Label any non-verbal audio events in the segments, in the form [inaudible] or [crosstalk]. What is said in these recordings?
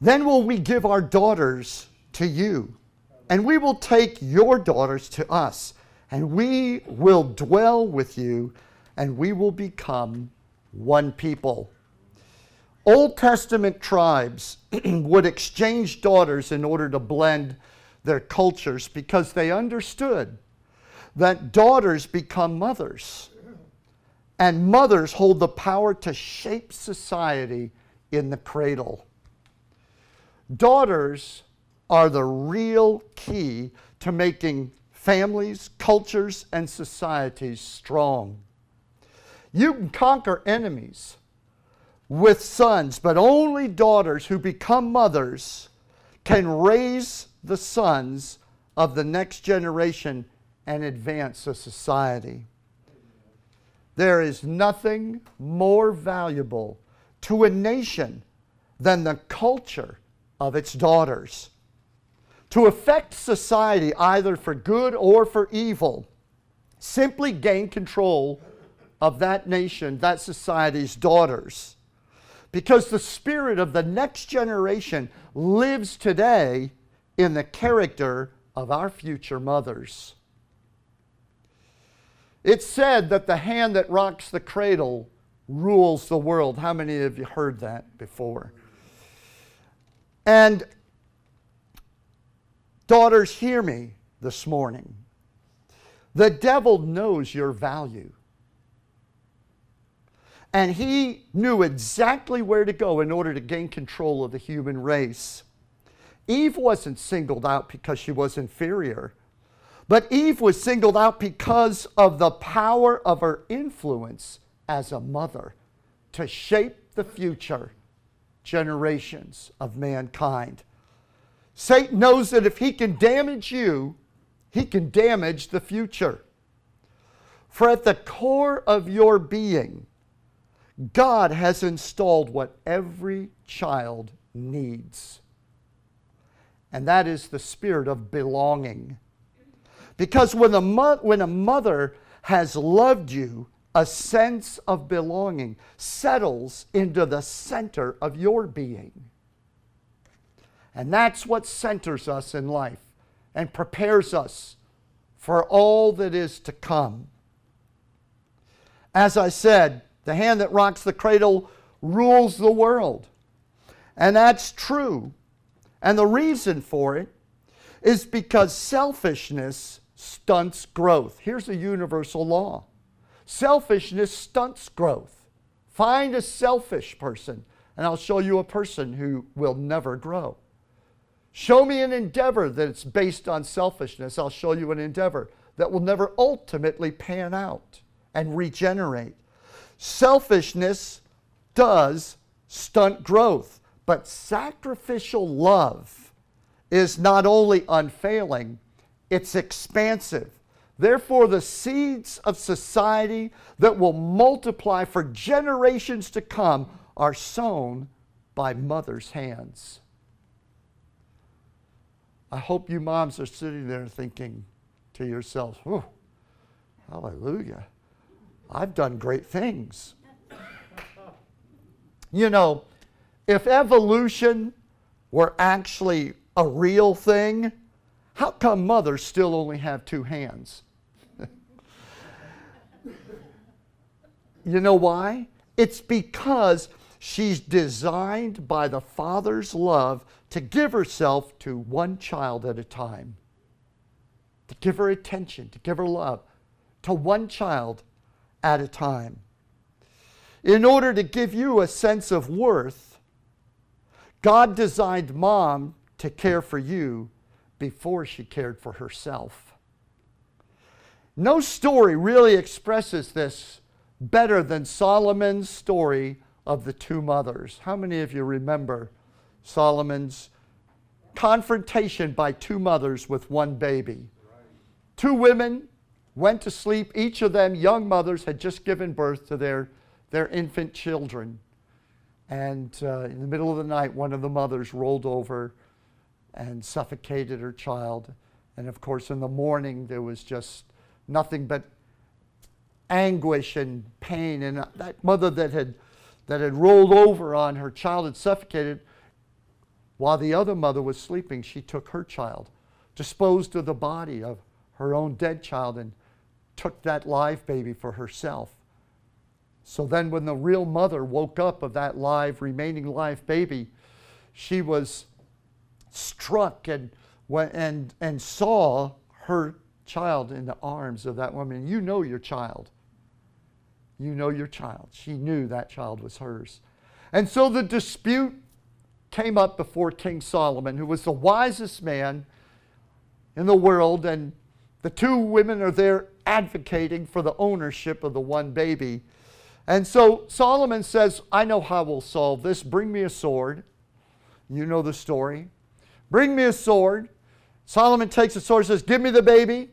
Then will we give our daughters to you, and we will take your daughters to us, and we will dwell with you, and we will become one people. Old Testament tribes [clears throat] would exchange daughters in order to blend their cultures because they understood that daughters become mothers and mothers hold the power to shape society in the cradle. Daughters are the real key to making families, cultures, and societies strong. You can conquer enemies with sons, but only daughters who become mothers can raise the sons of the next generation and advance a society. There is nothing more valuable to a nation than the culture of its daughters. To affect society either for good or for evil, simply gain control of that nation, that society's daughters. Because the spirit of the next generation lives today in the character of our future mothers. It's said that the hand that rocks the cradle rules the world. How many of you heard that before? And daughters, hear me this morning. The devil knows your value. And he knew exactly where to go in order to gain control of the human race. Eve wasn't singled out because she was inferior. But Eve was singled out because of the power of her influence as a mother to shape the future generations of mankind. Satan knows that if he can damage you, he can damage the future. For at the core of your being, God has installed what every child needs. And that is the spirit of belonging. Because when a, mo- when a mother has loved you, a sense of belonging settles into the center of your being. And that's what centers us in life and prepares us for all that is to come. As I said, the hand that rocks the cradle rules the world. And that's true. And the reason for it is because selfishness stunts growth. Here's a universal law selfishness stunts growth. Find a selfish person, and I'll show you a person who will never grow. Show me an endeavor that's based on selfishness. I'll show you an endeavor that will never ultimately pan out and regenerate. Selfishness does stunt growth, but sacrificial love is not only unfailing, it's expansive. Therefore, the seeds of society that will multiply for generations to come are sown by mothers' hands. I hope you moms are sitting there thinking to yourselves, hallelujah, I've done great things. you know, if evolution were actually a real thing, how come mothers still only have two hands? You know why? It's because she's designed by the Father's love to give herself to one child at a time, to give her attention, to give her love to one child at a time. In order to give you a sense of worth, God designed mom to care for you before she cared for herself. No story really expresses this better than Solomon's story of the two mothers. How many of you remember Solomon's confrontation by two mothers with one baby? Two women went to sleep. Each of them, young mothers, had just given birth to their, their infant children. And uh, in the middle of the night, one of the mothers rolled over and suffocated her child. And of course, in the morning, there was just nothing but anguish and pain. And that mother that had, that had rolled over on her child and suffocated While the other mother was sleeping, she took her child, disposed of the body of her own dead child, and took that live baby for herself. So then, when the real mother woke up of that live, remaining live baby, she was struck and, and, and saw her child in the arms of that woman. You know your child. You know your child. She knew that child was hers. And so the dispute came up before King Solomon, who was the wisest man in the world, and the two women are there advocating for the ownership of the one baby. And so Solomon says, I know how we'll solve this. Bring me a sword. You know the story. Bring me a sword. Solomon takes a sword and says, Give me the baby.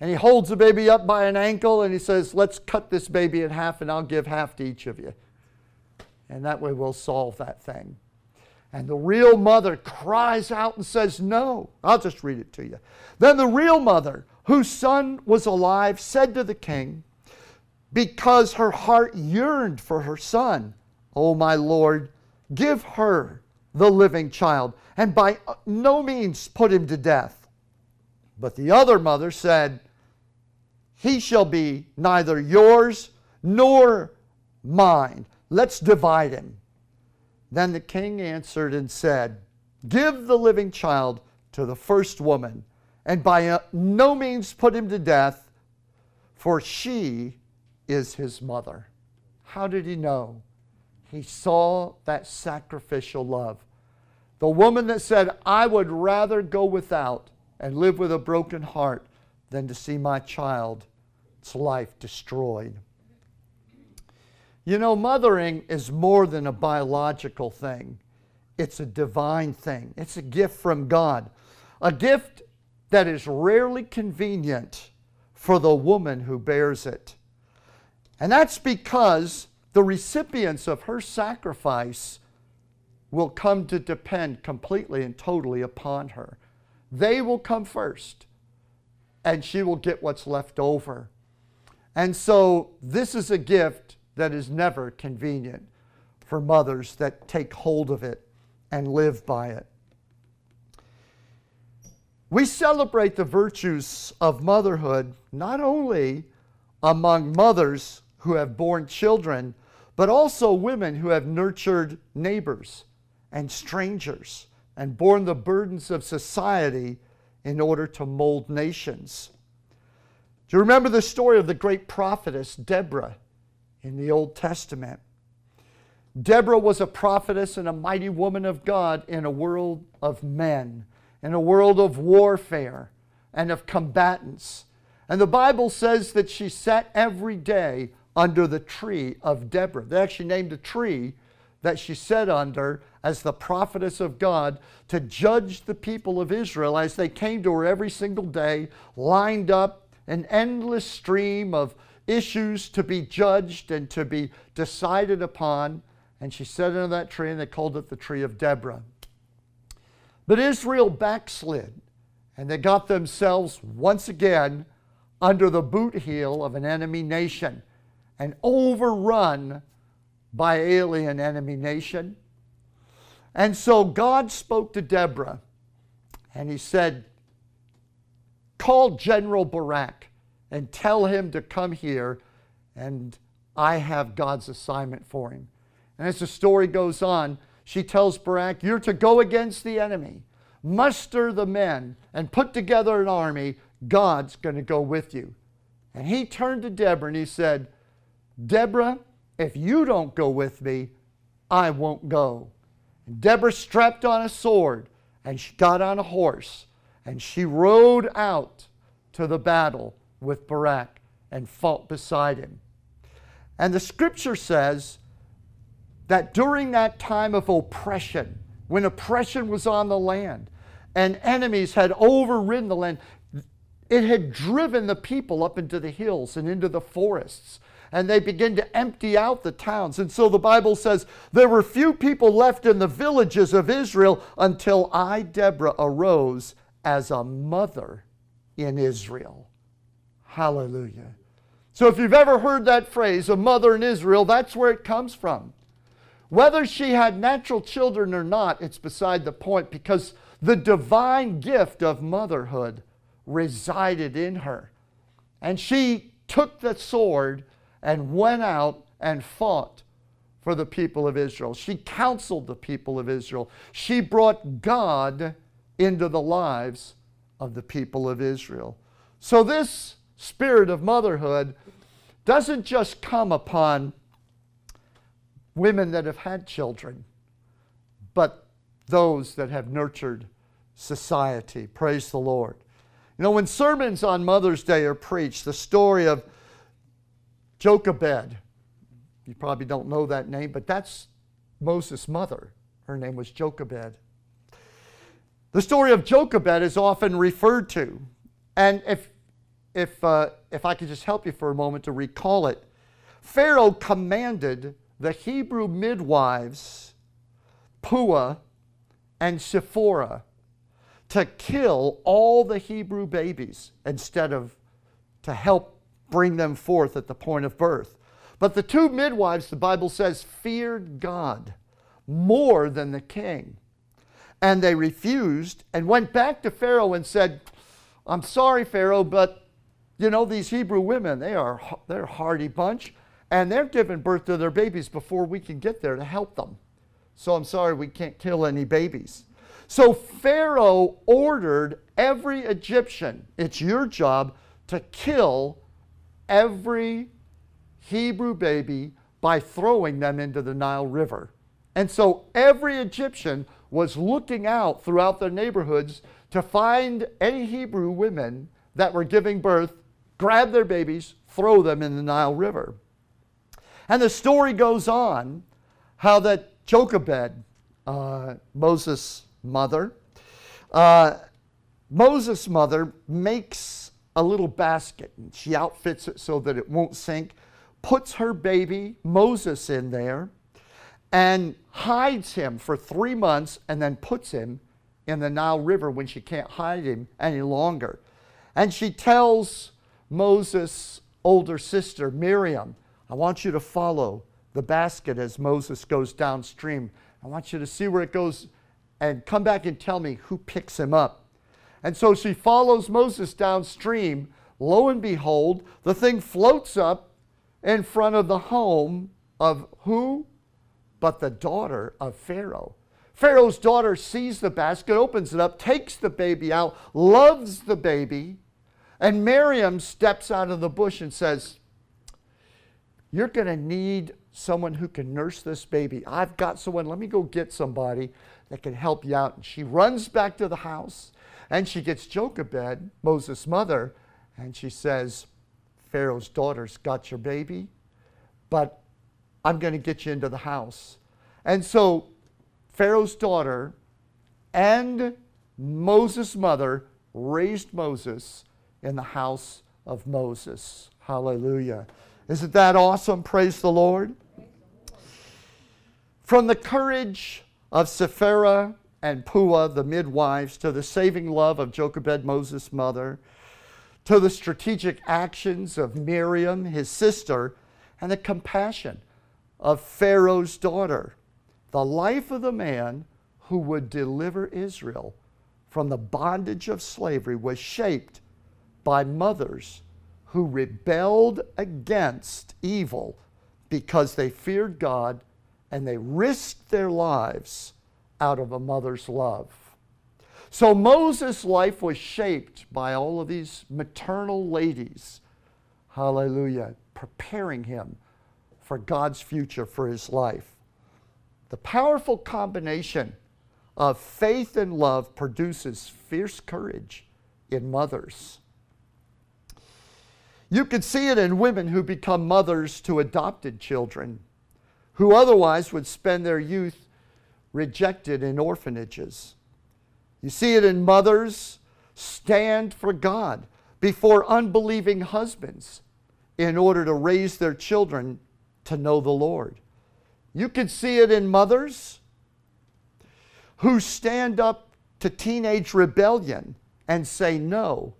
And he holds the baby up by an ankle and he says, Let's cut this baby in half and I'll give half to each of you. And that way we'll solve that thing. And the real mother cries out and says, No. I'll just read it to you. Then the real mother, whose son was alive, said to the king, because her heart yearned for her son, O my Lord, give her the living child, and by no means put him to death. But the other mother said, He shall be neither yours nor mine. Let's divide him. Then the king answered and said, Give the living child to the first woman, and by no means put him to death, for she is his mother. How did he know? He saw that sacrificial love. The woman that said, I would rather go without and live with a broken heart than to see my child's life destroyed. You know, mothering is more than a biological thing, it's a divine thing, it's a gift from God, a gift that is rarely convenient for the woman who bears it. And that's because the recipients of her sacrifice will come to depend completely and totally upon her. They will come first, and she will get what's left over. And so, this is a gift that is never convenient for mothers that take hold of it and live by it. We celebrate the virtues of motherhood not only among mothers who have borne children, but also women who have nurtured neighbors and strangers and borne the burdens of society in order to mold nations. Do you remember the story of the great prophetess Deborah in the Old Testament? Deborah was a prophetess and a mighty woman of God in a world of men, in a world of warfare and of combatants. And the Bible says that she sat every day under the tree of Deborah. They actually named a tree that she sat under as the prophetess of God to judge the people of Israel as they came to her every single day, lined up, an endless stream of issues to be judged and to be decided upon. And she sat under that tree, and they called it the tree of Deborah. But Israel backslid, and they got themselves once again under the boot heel of an enemy nation and overrun by alien enemy nation. And so God spoke to Deborah and he said, Call General Barak and tell him to come here, and I have God's assignment for him. And as the story goes on, she tells Barak, You're to go against the enemy, muster the men, and put together an army. God's going to go with you. And he turned to Deborah and he said, Deborah, if you don't go with me, I won't go. And Deborah strapped on a sword and she got on a horse and she rode out to the battle with Barak and fought beside him. And the scripture says that during that time of oppression, when oppression was on the land and enemies had overridden the land, it had driven the people up into the hills and into the forests and they begin to empty out the towns. And so the Bible says there were few people left in the villages of Israel until I, Deborah, arose as a mother in Israel. Hallelujah. So if you've ever heard that phrase, a mother in Israel, that's where it comes from. Whether she had natural children or not, it's beside the point because the divine gift of motherhood resided in her. And she took the sword and went out and fought for the people of Israel. She counseled the people of Israel. She brought God into the lives of the people of Israel. So, this spirit of motherhood doesn't just come upon women that have had children, but those that have nurtured society. Praise the Lord. You know, when sermons on Mother's Day are preached, the story of Jochebed, you probably don't know that name, but that's Moses' mother. Her name was Jochebed. The story of Jochebed is often referred to. And if, if, uh, if I could just help you for a moment to recall it, Pharaoh commanded the Hebrew midwives, Puah and Shiphrah, to kill all the Hebrew babies instead of to help bring them forth at the point of birth. But the two midwives, the Bible says, feared God more than the king. And they refused and went back to Pharaoh and said, I'm sorry, Pharaoh, but you know, these Hebrew women, they are they're a hardy bunch, and they're giving birth to their babies before we can get there to help them. So I'm sorry we can't kill any babies. So Pharaoh ordered every Egyptian, it's your job to kill every Hebrew baby by throwing them into the Nile River. And so every Egyptian was looking out throughout their neighborhoods to find any Hebrew women that were giving birth, grab their babies, throw them in the Nile River. And the story goes on how that Jochebed, uh, Moses' mother, uh, Moses' mother makes a little basket and she outfits it so that it won't sink, puts her baby, Moses, in there, and hides him for three months and then puts him in the Nile River when she can't hide him any longer. And she tells Moses' older sister, Miriam, I want you to follow the basket as Moses goes downstream. I want you to see where it goes and come back and tell me who picks him up. And so she follows Moses downstream. Lo and behold, the thing floats up in front of the home of who? But the daughter of Pharaoh. Pharaoh's daughter sees the basket, opens it up, takes the baby out, loves the baby, and Miriam steps out of the bush and says, You're going to need someone who can nurse this baby. I've got someone, let me go get somebody that can help you out. And she runs back to the house and she gets Jochebed, Moses' mother, and she says, Pharaoh's daughter's got your baby, but I'm going to get you into the house. And so Pharaoh's daughter and Moses' mother raised Moses in the house of Moses. Hallelujah. Isn't that awesome? Praise the Lord. From the courage of Shiphrah and Puah, the midwives, to the saving love of Jochebed, Moses' mother, to the strategic actions of Miriam, his sister, and the compassion of Pharaoh's daughter. The life of the man who would deliver Israel from the bondage of slavery was shaped by mothers who rebelled against evil because they feared God and they risked their lives out of a mother's love. So Moses' life was shaped by all of these maternal ladies, hallelujah, preparing him for God's future for his life. The powerful combination of faith and love produces fierce courage in mothers. You can see it in women who become mothers to adopted children who otherwise would spend their youth rejected in orphanages. You see it in mothers stand for God before unbelieving husbands in order to raise their children to know the Lord. You can see it in mothers who stand up to teenage rebellion and say no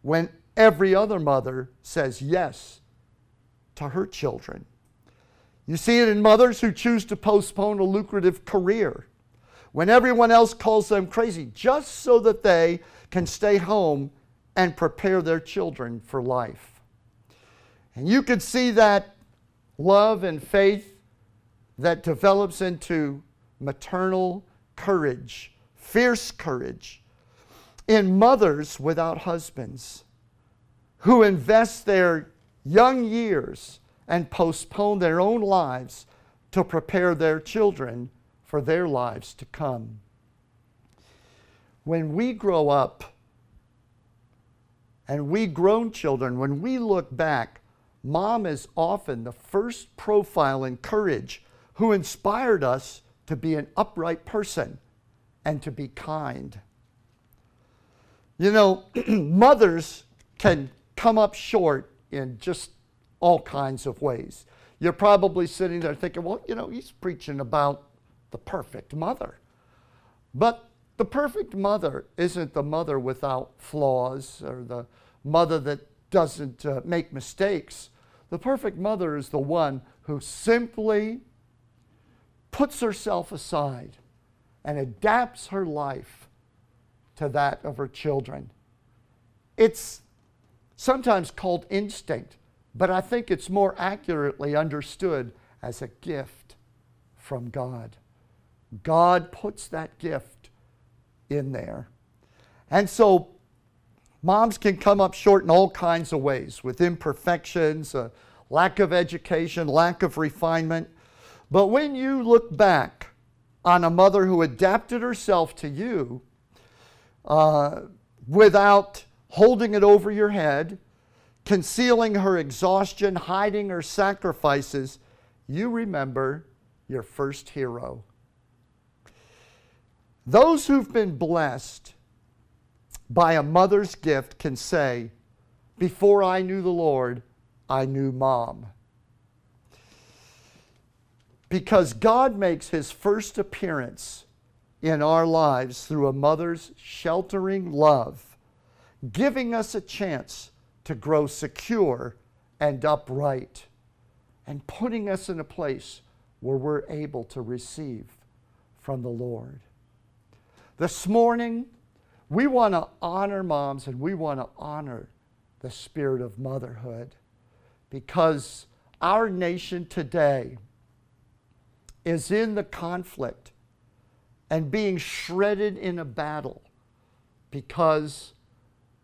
when every other mother says yes to her children. You see it in mothers who choose to postpone a lucrative career when everyone else calls them crazy, just so that they can stay home and prepare their children for life. And you could see that love and faith that develops into maternal courage, fierce courage, in mothers without husbands who invest their young years and postpone their own lives to prepare their children for their lives to come. When we grow up, and we grown children, when we look back, mom is often the first profile in courage who inspired us to be an upright person and to be kind. You know, [clears throat] mothers can come up short in just all kinds of ways. You're probably sitting there thinking, well, you know, he's preaching about the perfect mother. But the perfect mother isn't the mother without flaws or the mother that doesn't uh, make mistakes. The perfect mother is the one who simply puts herself aside and adapts her life to that of her children. It's sometimes called instinct, but I think it's more accurately understood as a gift from God. God puts that gift in there. And so moms can come up short in all kinds of ways with imperfections, lack of education, lack of refinement. But when you look back on a mother who adapted herself to you uh, without holding it over your head, concealing her exhaustion, hiding her sacrifices, you remember your first hero. Those who've been blessed by a mother's gift can say, Before I knew the Lord, I knew mom because God makes his first appearance in our lives through a mother's sheltering love, giving us a chance to grow secure and upright, and putting us in a place where we're able to receive from the Lord. This morning, we want to honor moms and we want to honor the spirit of motherhood because our nation today is in the conflict and being shredded in a battle because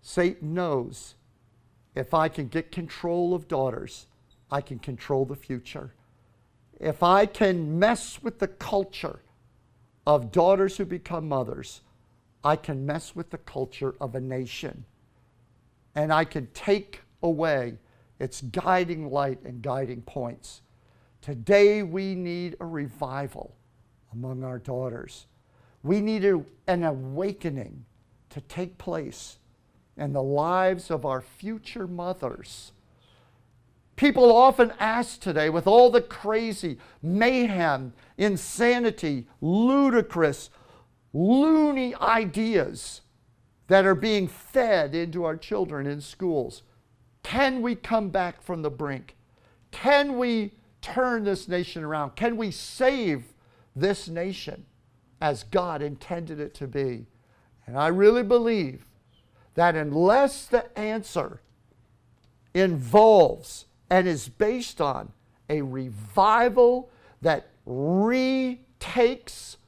Satan knows if I can get control of daughters, I can control the future. If I can mess with the culture of daughters who become mothers, I can mess with the culture of a nation. And I can take away its guiding light and guiding points. Today, we need a revival among our daughters. We need a, an awakening to take place in the lives of our future mothers. People often ask today, with all the crazy mayhem, insanity, ludicrous, loony ideas that are being fed into our children in schools, can we come back from the brink? Can we turn this nation around? Can we save this nation as God intended it to be? And I really believe that unless the answer involves and is based on a revival that retakes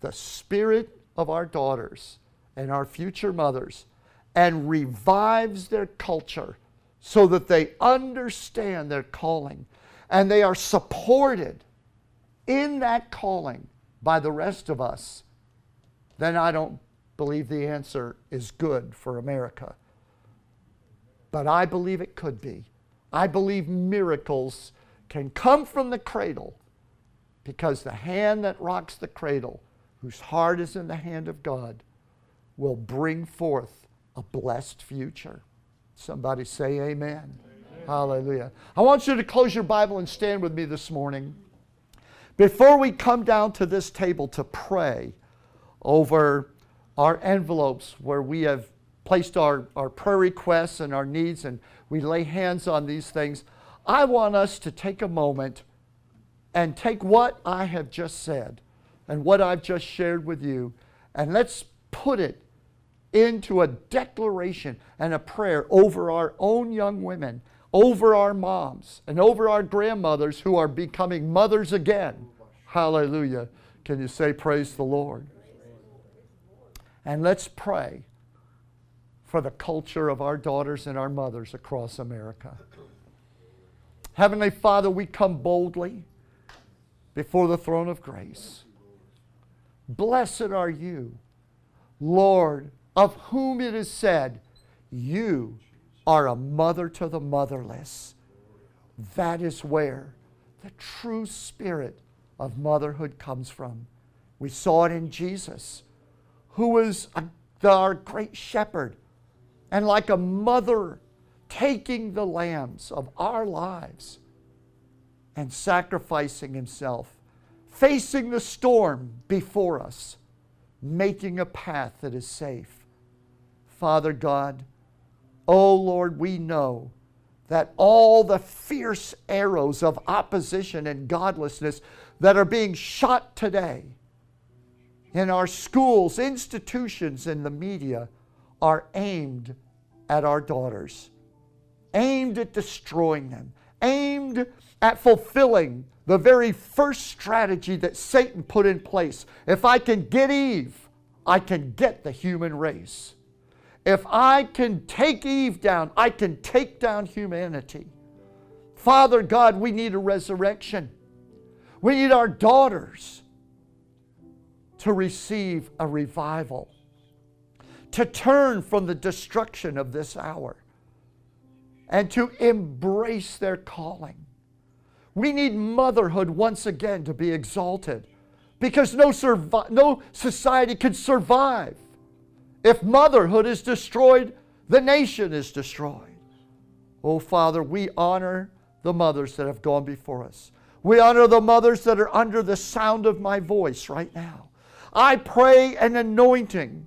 the spirit of our daughters and our future mothers and revives their culture so that they understand their calling and they are supported in that calling by the rest of us, then I don't believe the answer is good for America. But I believe it could be. I believe miracles can come from the cradle because the hand that rocks the cradle, whose heart is in the hand of God, will bring forth a blessed future. Somebody say amen. Hallelujah. I want you to close your Bible and stand with me this morning. Before we come down to this table to pray over our envelopes where we have placed our, our prayer requests and our needs and we lay hands on these things, I want us to take a moment and take what I have just said and what I've just shared with you, and let's put it into a declaration and a prayer over our own young women, over our moms, and over our grandmothers who are becoming mothers again. Hallelujah. Can you say, Praise the Lord? And let's pray for the culture of our daughters and our mothers across America. Heavenly Father, we come boldly before the throne of grace. Blessed are you, Lord, of whom it is said, You are a mother to the motherless. That is where the true spirit of motherhood comes from. We saw it in Jesus, who was a, our great shepherd, and like a mother taking the lambs of our lives and sacrificing himself, facing the storm before us, making a path that is safe. Father God, oh Lord, we know that all the fierce arrows of opposition and godlessness that are being shot today in our schools, institutions, and the media are aimed at our daughters, aimed at destroying them, aimed at fulfilling the very first strategy that Satan put in place. If I can get Eve, I can get the human race. If I can take Eve down, I can take down humanity. Father God, we need a resurrection. We need our daughters to receive a revival, to turn from the destruction of this hour, and to embrace their calling. We need motherhood once again to be exalted because no, survi- no society could survive. If motherhood is destroyed, the nation is destroyed. Oh, Father, we honor the mothers that have gone before us. We honor the mothers that are under the sound of my voice right now. I pray an anointing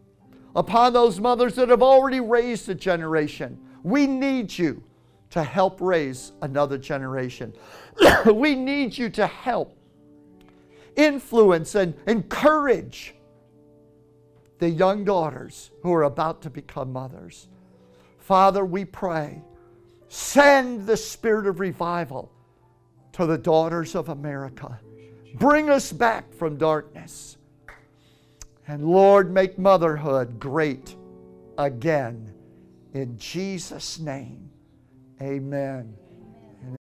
upon those mothers that have already raised a generation. We need you to help raise another generation. [coughs] we need you to help influence and encourage the young daughters who are about to become mothers. Father, we pray, send the spirit of revival to the daughters of America. Bring us back from darkness. And Lord, make motherhood great again. In Jesus' name, amen.